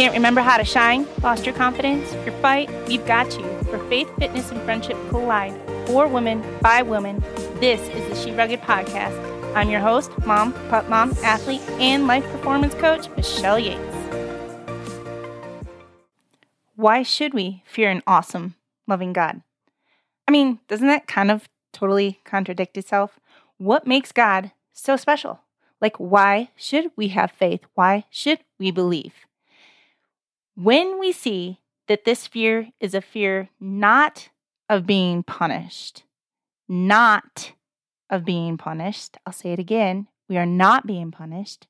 Can't remember how to shine? Lost your confidence? Your fight? We've got you. For faith, fitness, and friendship collide. For women, by women. This is the She Rugged Podcast. I'm your host, mom, pup mom, athlete, and life performance coach, Michelle Yates. Why should we fear an awesome, loving God? I mean, doesn't that kind of totally contradict itself? What makes God so special? Like, why should we have faith? Why should we believe? When we see that this fear is a fear not of being punished, not of being punished, I'll say it again, we are not being punished,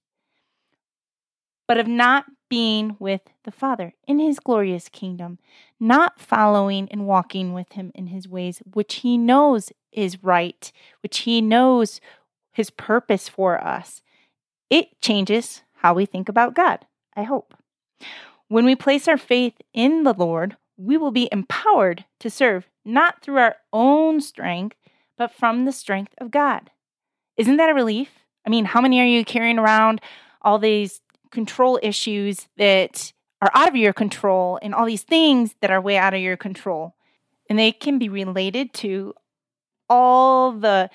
but of not being with the Father in his glorious kingdom, not following and walking with him in his ways, which he knows is right, which he knows his purpose for us. It changes how we think about God, I hope. When we place our faith in the Lord, we will be empowered to serve not through our own strength, but from the strength of God. Isn't that a relief? I mean, how many are you carrying around all these control issues that are out of your control and all these things that are way out of your control? And they can be related to all the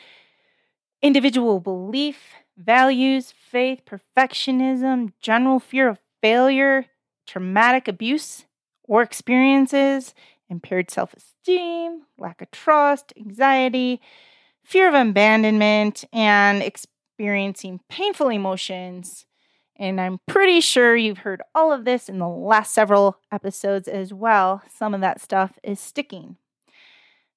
individual belief, values, faith, perfectionism, general fear of failure, traumatic abuse or experiences, impaired self esteem, lack of trust, anxiety, fear of abandonment, and experiencing painful emotions. And I'm pretty sure you've heard all of this in the last several episodes as well. Some of that stuff is sticking.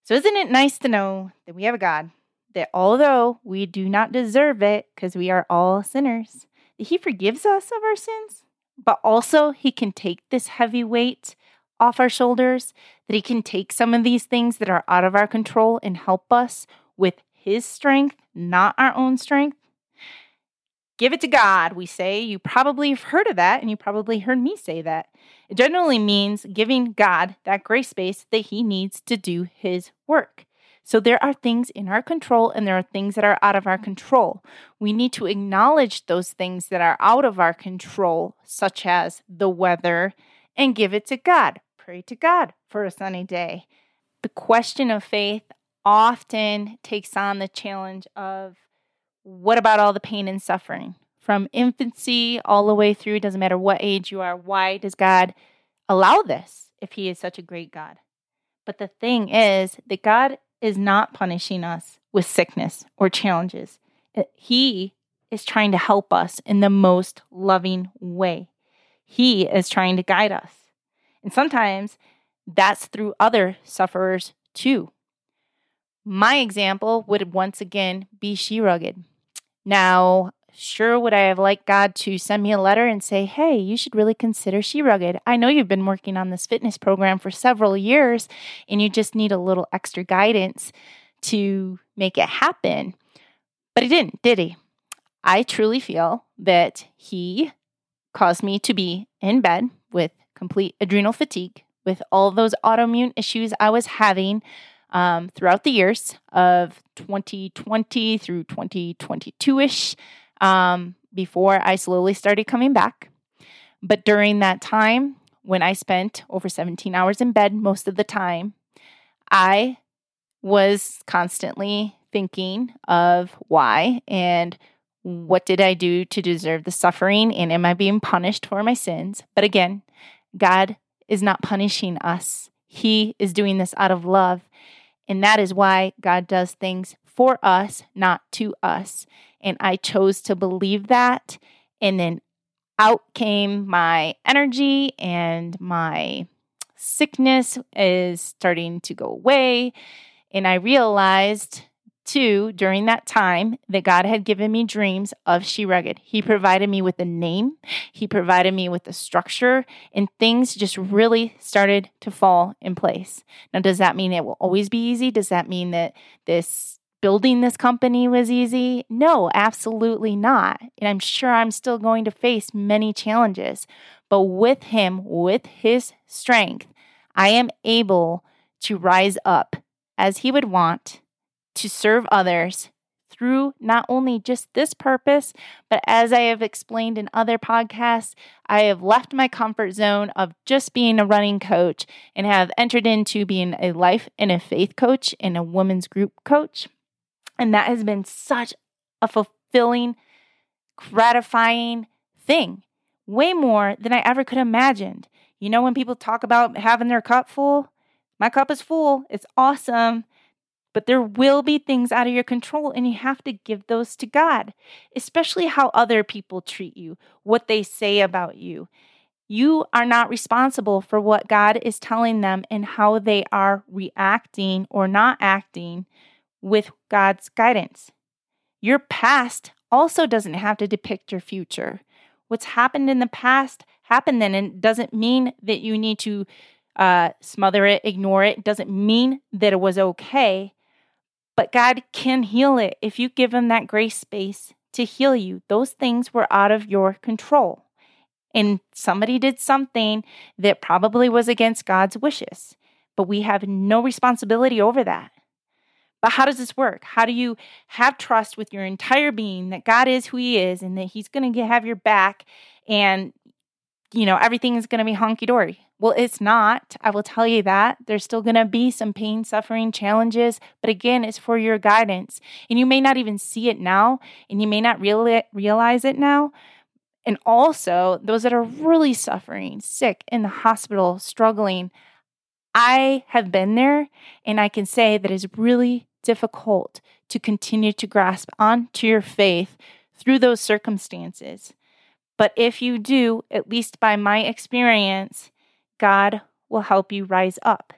So, isn't it nice to know that we have a God that although we do not deserve it because we are all sinners, that He forgives us of our sins but also he can take this heavy weight off our shoulders, that he can take some of these things that are out of our control and help us with his strength, not our own strength. Give it to God, we say. You probably have heard of that, and you probably heard me say that. It generally means giving God that grace space that he needs to do his work. So there are things in our control and there are things that are out of our control. We need to acknowledge those things that are out of our control, such as the weather, and give it to God. Pray to God for a sunny day. The question of faith often takes on the challenge of what about all the pain and suffering? From infancy all the way through, doesn't matter what age you are, why does God allow this if He is such a great God? But the thing is that God is not punishing us with sickness or challenges. Uh, he is trying to help us in the most loving way. He is trying to guide us. And sometimes that's through other sufferers too. My example would once again be She Rugged. Now, sure would I have liked God to send me a letter and say, hey, you should really consider She Rugged. I know you've been working on this fitness program for several years and you just need a little extra guidance to make it happen. But he didn't, did he? I truly feel that he caused me to be in bed with complete adrenal fatigue, with all those autoimmune issues I was having um, throughout the years of 2020 through 2022 ish um, before I slowly started coming back. But during that time, when I spent over 17 hours in bed most of the time, I was constantly thinking of why and what did I do to deserve the suffering and am I being punished for my sins? But again, God is not punishing us. He is doing this out of love. And that is why God does things for us, not to us. And I chose to believe that. And then out came my energy and my sickness is starting to go away. And I realized too during that time that God had given me dreams of She Rugged. He provided me with a name, He provided me with a structure, and things just really started to fall in place. Now, does that mean it will always be easy? Does that mean that this building this company was easy? No, absolutely not. And I'm sure I'm still going to face many challenges. But with Him, with His strength, I am able to rise up as He would want to serve others through not only just this purpose, but as I have explained in other podcasts, I have left my comfort zone of just being a running coach and have entered into being a life and a faith coach and a women's group coach. And that has been such a fulfilling, gratifying thing, way more than I ever could have imagined. You know, when people talk about having their cup full, my cup is full. It's awesome. But there will be things out of your control, and you have to give those to God, especially how other people treat you, what they say about you. You are not responsible for what God is telling them and how they are reacting or not acting with God's guidance. Your past also doesn't have to depict your future. What's happened in the past happened then, and doesn't mean that you need to uh, smother it, ignore it. it. Doesn't mean that it was okay, but God can heal it if you give Him that grace space to heal you. Those things were out of your control. And somebody did something that probably was against God's wishes, but we have no responsibility over that. But how does this work? How do you have trust with your entire being that God is who He is and that He's going to have your back and, you know, everything is going to be honky dory? Well, it's not. I will tell you that. There's still going to be some pain, suffering, challenges, but again, it's for your guidance. And you may not even see it now, and you may not real- realize it now. And also, those that are really suffering, sick, in the hospital, struggling, I have been there, and I can say that it's really difficult to continue to grasp onto your faith through those circumstances. But if you do, at least by my experience, God will help you rise up.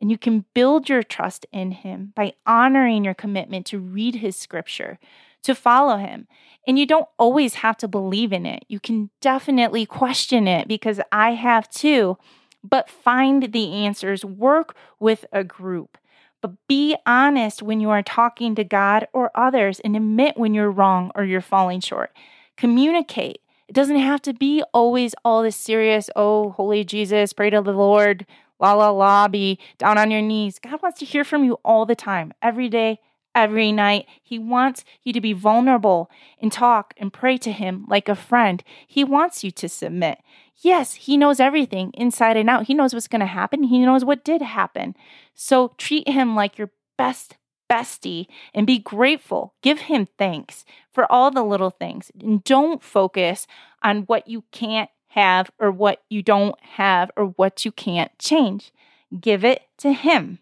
And you can build your trust in Him by honoring your commitment to read His scripture, to follow Him. And you don't always have to believe in it. You can definitely question it because I have too. But find the answers, work with a group. But be honest when you are talking to God or others and admit when you're wrong or you're falling short. Communicate. It doesn't have to be always all this serious, oh, holy Jesus, pray to the Lord, la la la, be down on your knees. God wants to hear from you all the time, every day, every night. He wants you to be vulnerable and talk and pray to Him like a friend. He wants you to submit. Yes, He knows everything inside and out. He knows what's going to happen, He knows what did happen. So treat Him like your best bestie and be grateful. Give him thanks for all the little things. And don't focus on what you can't have or what you don't have or what you can't change. Give it to him.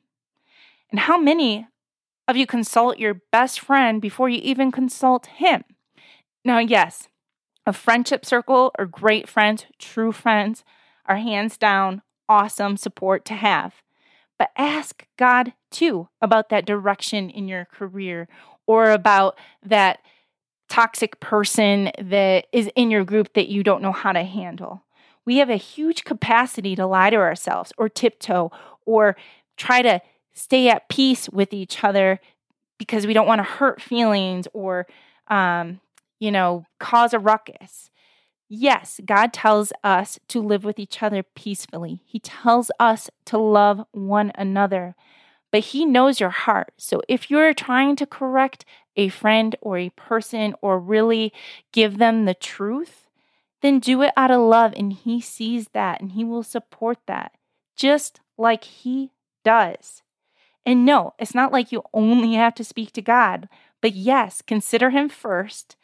And how many of you consult your best friend before you even consult him? Now, yes, a friendship circle or great friends, true friends, are hands down awesome support to have. But ask God too about that direction in your career or about that toxic person that is in your group that you don't know how to handle. We have a huge capacity to lie to ourselves or tiptoe or try to stay at peace with each other because we don't want to hurt feelings or, um, you know, cause a ruckus. Yes, God tells us to live with each other peacefully. He tells us to love one another, but He knows your heart. So if you're trying to correct a friend or a person or really give them the truth, then do it out of love. And He sees that and He will support that, just like He does. And no, it's not like you only have to speak to God, but yes, consider Him first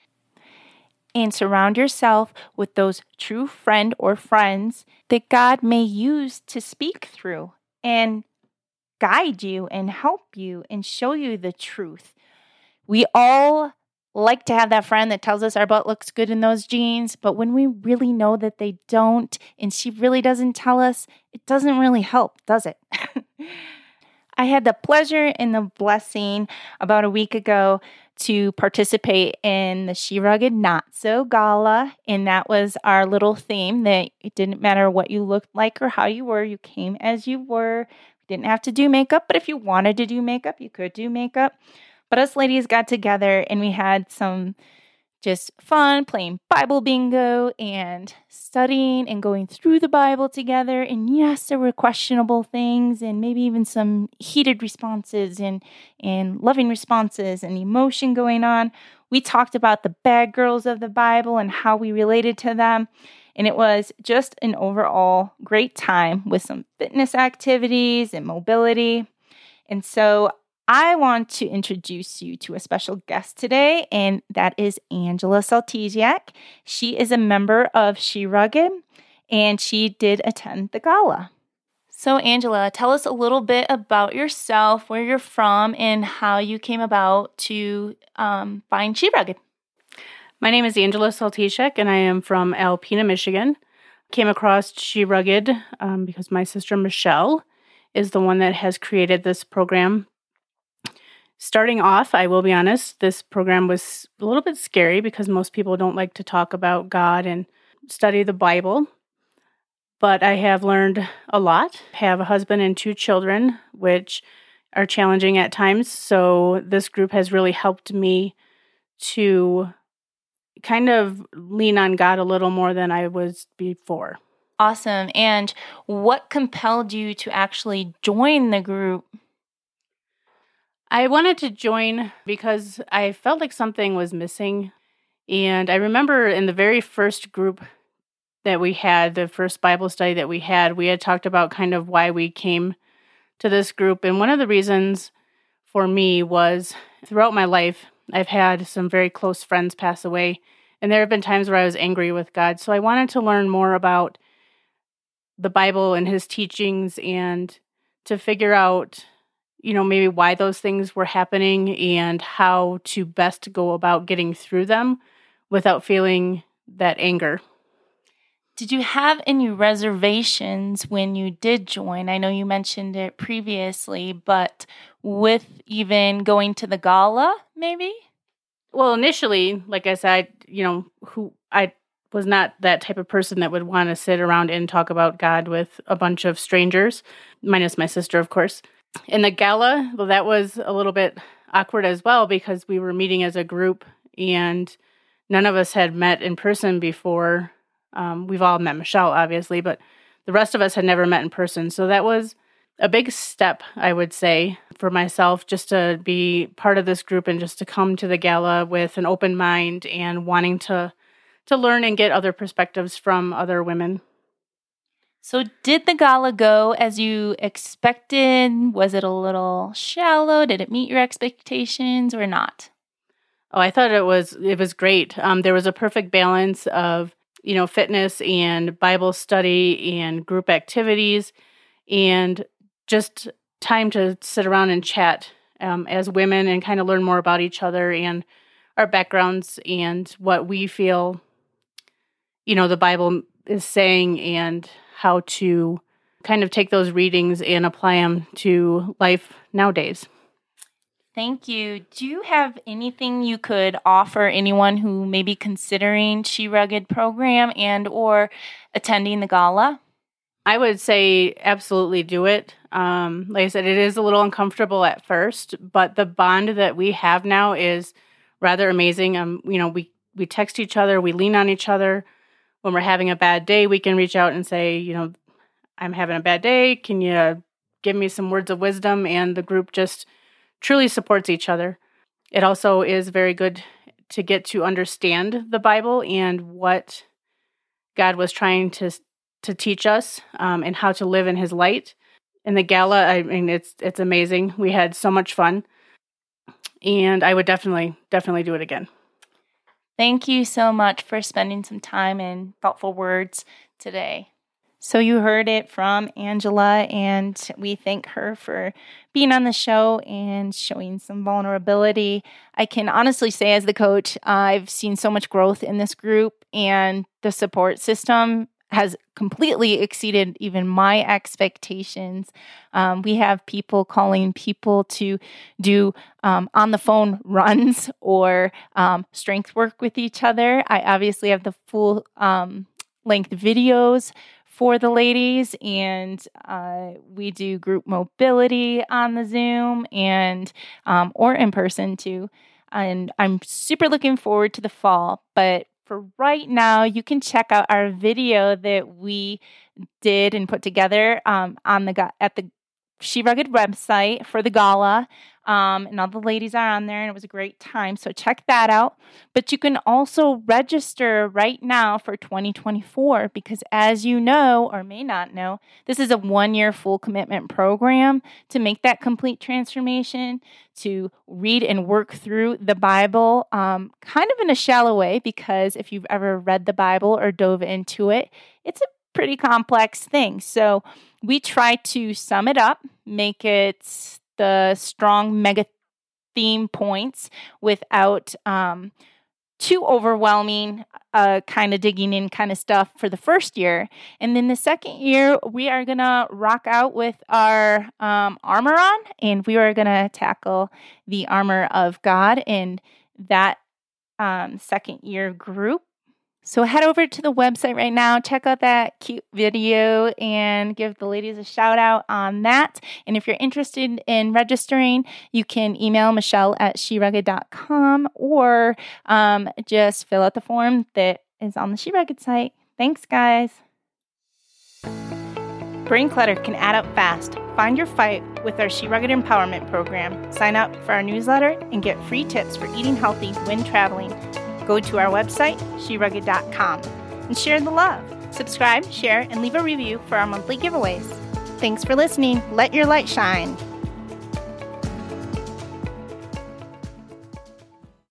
and surround yourself with those true friend or friends that God may use to speak through and guide you and help you and show you the truth. We all like to have that friend that tells us our butt looks good in those jeans, but when we really know that they don't and she really doesn't tell us, it doesn't really help, does it? I had the pleasure and the blessing about a week ago to participate in the She Rugged Not So Gala. And that was our little theme that it didn't matter what you looked like or how you were, you came as you were. You didn't have to do makeup, but if you wanted to do makeup, you could do makeup. But us ladies got together and we had some just fun playing Bible bingo and studying and going through the Bible together. And yes, there were questionable things and maybe even some heated responses and, and loving responses and emotion going on. We talked about the bad girls of the Bible and how we related to them. And it was just an overall great time with some fitness activities and mobility. And so I want to introduce you to a special guest today, and that is Angela Saltesiak. She is a member of She Rugged, and she did attend the gala. So, Angela, tell us a little bit about yourself, where you're from, and how you came about to um, find She Rugged. My name is Angela Saltesiak, and I am from Alpena, Michigan. Came across She Rugged um, because my sister Michelle is the one that has created this program Starting off, I will be honest, this program was a little bit scary because most people don't like to talk about God and study the Bible. But I have learned a lot. I have a husband and two children, which are challenging at times. So this group has really helped me to kind of lean on God a little more than I was before. Awesome. And what compelled you to actually join the group? I wanted to join because I felt like something was missing. And I remember in the very first group that we had, the first Bible study that we had, we had talked about kind of why we came to this group. And one of the reasons for me was throughout my life, I've had some very close friends pass away. And there have been times where I was angry with God. So I wanted to learn more about the Bible and his teachings and to figure out you know, maybe why those things were happening and how to best go about getting through them without feeling that anger. Did you have any reservations when you did join? I know you mentioned it previously, but with even going to the gala, maybe? Well, initially, like I said, you know, who I was not that type of person that would want to sit around and talk about God with a bunch of strangers, minus my sister, of course in the gala, well, that was a little bit awkward as well because we were meeting as a group and none of us had met in person before. Um, we've all met Michelle, obviously, but the rest of us had never met in person. So that was a big step, I would say, for myself just to be part of this group and just to come to the gala with an open mind and wanting to to learn and get other perspectives from other women. So, did the gala go as you expected? Was it a little shallow? Did it meet your expectations or not? Oh, I thought it was it was great. Um, there was a perfect balance of you know fitness and Bible study and group activities, and just time to sit around and chat um, as women and kind of learn more about each other and our backgrounds and what we feel you know the Bible is saying and how to kind of take those readings and apply them to life nowadays. Thank you. Do you have anything you could offer anyone who may be considering She Rugged program and or attending the gala? I would say absolutely do it. Um, like I said, it is a little uncomfortable at first, but the bond that we have now is rather amazing. Um, you know, we we text each other, we lean on each other when we're having a bad day, we can reach out and say, you know, I'm having a bad day. Can you give me some words of wisdom? And the group just truly supports each other. It also is very good to get to understand the Bible and what God was trying to to teach us um, and how to live in His light. In the gala, I mean, it's it's amazing. We had so much fun, and I would definitely definitely do it again. Thank you so much for spending some time and thoughtful words today. So, you heard it from Angela, and we thank her for being on the show and showing some vulnerability. I can honestly say, as the coach, I've seen so much growth in this group, and the support system has completely exceeded even my expectations. Um, we have people calling people to do um, on the phone runs or um, strength work with each other. I obviously have the full um, length videos for the ladies, and uh, we do group mobility on the Zoom and um, or in person too. And I'm super looking forward to the fall. But for right now, you can check out our video that we did and put together um, on the at the She Rugged website for the gala. Um, and all the ladies are on there, and it was a great time. So check that out. But you can also register right now for 2024 because, as you know or may not know, this is a one year full commitment program to make that complete transformation, to read and work through the Bible, um, kind of in a shallow way, because if you've ever read the Bible or dove into it, it's a pretty complex thing. So we try to sum it up, make it the strong mega theme points without um, too overwhelming uh, kind of digging in kind of stuff for the first year. And then the second year, we are going to rock out with our um, armor on and we are going to tackle the armor of God in that um, second year group. So head over to the website right now, check out that cute video, and give the ladies a shout out on that. And if you're interested in registering, you can email Michelle at sherugged.com or um, just fill out the form that is on the She site. Thanks, guys. Brain clutter can add up fast. Find your fight with our She Rugged Empowerment Program. Sign up for our newsletter and get free tips for eating healthy when traveling Go to our website, sherugged.com, and share the love. Subscribe, share, and leave a review for our monthly giveaways. Thanks for listening. Let your light shine.